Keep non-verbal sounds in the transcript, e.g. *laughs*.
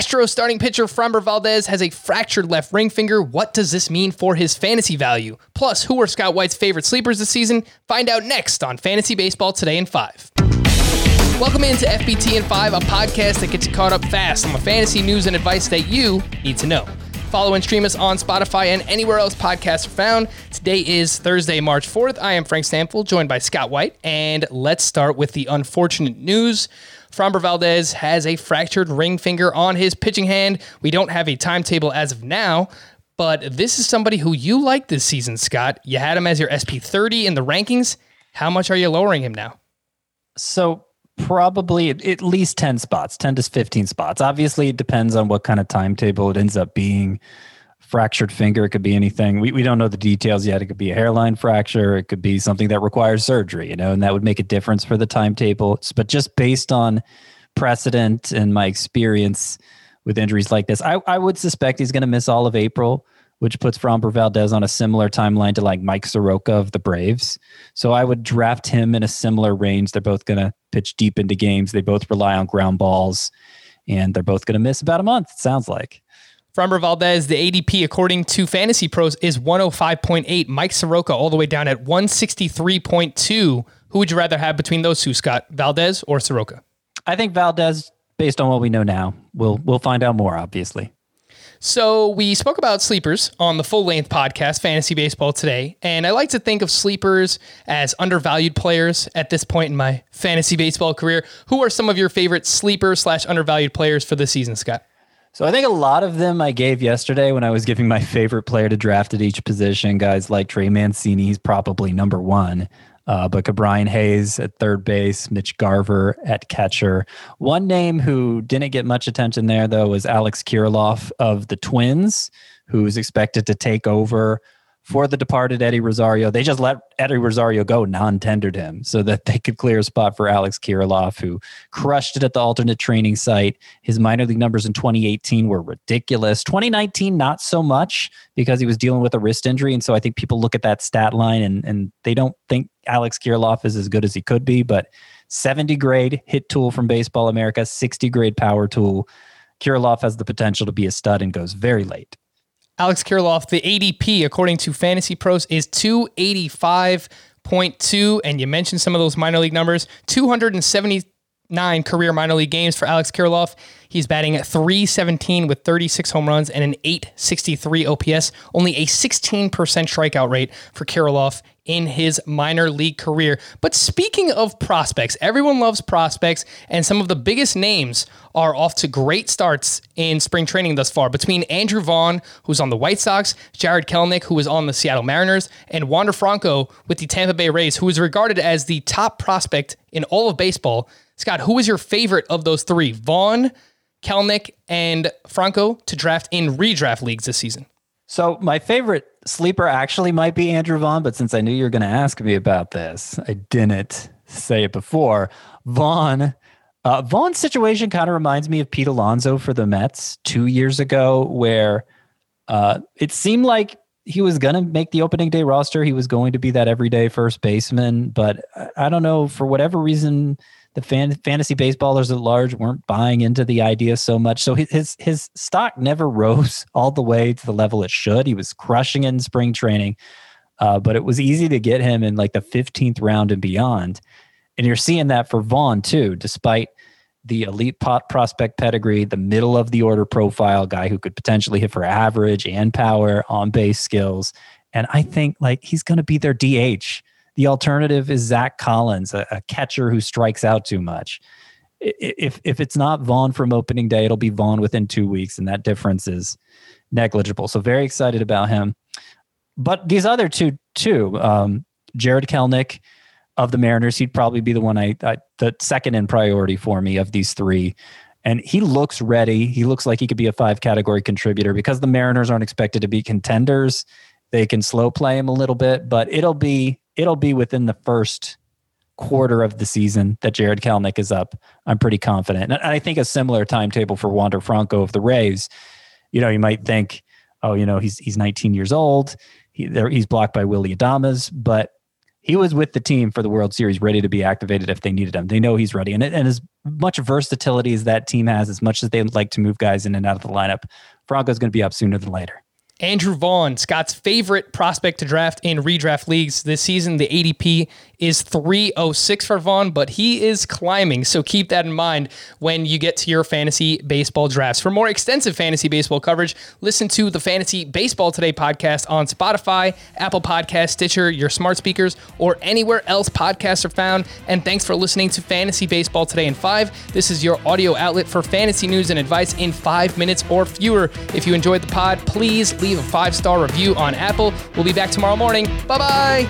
Astro starting pitcher Framber Valdez has a fractured left ring finger. What does this mean for his fantasy value? Plus, who are Scott White's favorite sleepers this season? Find out next on Fantasy Baseball Today in 5. Welcome into FBT in 5, a podcast that gets you caught up fast on the fantasy news and advice that you need to know. Follow and stream us on Spotify and anywhere else podcasts are found. Today is Thursday, March 4th. I am Frank Stampfl, joined by Scott White, and let's start with the unfortunate news. Framber Valdez has a fractured ring finger on his pitching hand. We don't have a timetable as of now, but this is somebody who you like this season, Scott. You had him as your SP 30 in the rankings. How much are you lowering him now? So probably at least 10 spots 10 to 15 spots. Obviously it depends on what kind of timetable it ends up being. Fractured finger it could be anything. We, we don't know the details yet. It could be a hairline fracture. It could be something that requires surgery you know and that would make a difference for the timetable but just based on precedent and my experience with injuries like this i, I would suspect he's going to miss all of april which puts Framber Valdez on a similar timeline to like Mike Soroka of the Braves. So I would draft him in a similar range. They're both going to pitch deep into games. They both rely on ground balls, and they're both going to miss about a month, it sounds like. Framber Valdez, the ADP according to Fantasy Pros is 105.8. Mike Soroka all the way down at 163.2. Who would you rather have between those two, Scott? Valdez or Soroka? I think Valdez, based on what we know now. We'll we'll find out more, obviously. So we spoke about sleepers on the full length podcast, Fantasy Baseball Today, and I like to think of sleepers as undervalued players at this point in my fantasy baseball career. Who are some of your favorite sleeper slash undervalued players for the season, Scott? So I think a lot of them I gave yesterday when I was giving my favorite player to draft at each position. Guys like Trey Mancini, he's probably number one. Uh, but Brian Hayes at third base, Mitch Garver at catcher. One name who didn't get much attention there, though, was Alex Kirilloff of the Twins, who's expected to take over for the departed Eddie Rosario. They just let Eddie Rosario go, non-tendered him, so that they could clear a spot for Alex Kirilloff, who crushed it at the alternate training site. His minor league numbers in 2018 were ridiculous. 2019, not so much because he was dealing with a wrist injury, and so I think people look at that stat line and and they don't think Alex Kirilloff is as good as he could be, but 70 grade hit tool from Baseball America, 60 grade power tool. Kirilloff has the potential to be a stud and goes very late. Alex Kirilloff, the ADP, according to Fantasy Pros, is 285.2. And you mentioned some of those minor league numbers 279 career minor league games for Alex Kirilloff. He's batting at 317 with 36 home runs and an 863 OPS, only a 16% strikeout rate for Kirilloff in his minor league career. But speaking of prospects, everyone loves prospects, and some of the biggest names are off to great starts in spring training thus far. Between Andrew Vaughn, who's on the White Sox, Jarred Kelenic, who is on the Seattle Mariners, and Wander Franco with the Tampa Bay Rays, who is regarded as the top prospect in all of baseball. Scott, who is your favorite of those three? Vaughn, Kelenic, and Franco to draft in redraft leagues this season? So my favorite sleeper actually might be Andrew Vaughn, but since I knew you were going to ask me about this, I didn't say it before. Vaughn, uh, Vaughn's situation kind of reminds me of Pete Alonso for the Mets two years ago, where uh, it seemed like he was going to make the opening day roster. He was going to be that everyday first baseman, but I don't know for whatever reason the fan, fantasy baseballers at large weren't buying into the idea so much. So his his stock never *laughs* rose all the way to the level it should. He was crushing in spring training, uh, but it was easy to get him in like the 15th round and beyond. And you're seeing that for Vaughn too, despite the elite pot prospect pedigree, the middle of the order profile guy who could potentially hit for average and power on base skills. And I think like he's going to be their DH the alternative is Zack Collins, a, a catcher who strikes out too much. If if it's not Vaughn from opening day, it'll be Vaughn within two weeks, and that difference is negligible. So very excited about him. But these other two too, um, Jarred Kelenic of the Mariners, he'd probably be the one I, I the second in priority for me of these three and he looks ready. He looks like he could be a five category contributor because the Mariners aren't expected to be contenders. They can slow play him a little bit, but it'll be it'll be within the first quarter of the season that Jarred Kelenic is up. I'm pretty confident. And I think a similar timetable for Wander Franco of the Rays. You know, you might think, oh, you know, he's he's 19 years old. He, he's blocked by Willy Adames, but he was with the team for the World Series, ready to be activated if they needed him. They know he's ready, and and as much versatility as that team has, as much as they like to move guys in and out of the lineup, Franco's going to be up sooner than later. Andrew Vaughn, Scott's favorite prospect to draft in redraft leagues this season. The ADP is 306 for Vaughn, but he is climbing. So keep that in mind when you get to your fantasy baseball drafts. For more extensive fantasy baseball coverage, listen to the Fantasy Baseball Today podcast on Spotify, Apple Podcast, Stitcher, your smart speakers, or anywhere else podcasts are found. And thanks for listening to Fantasy Baseball Today in 5. This is your audio outlet for fantasy news and advice in 5 minutes or fewer. If you enjoyed the pod, please leave leave a five star review on Apple. We'll be back tomorrow morning. Bye bye.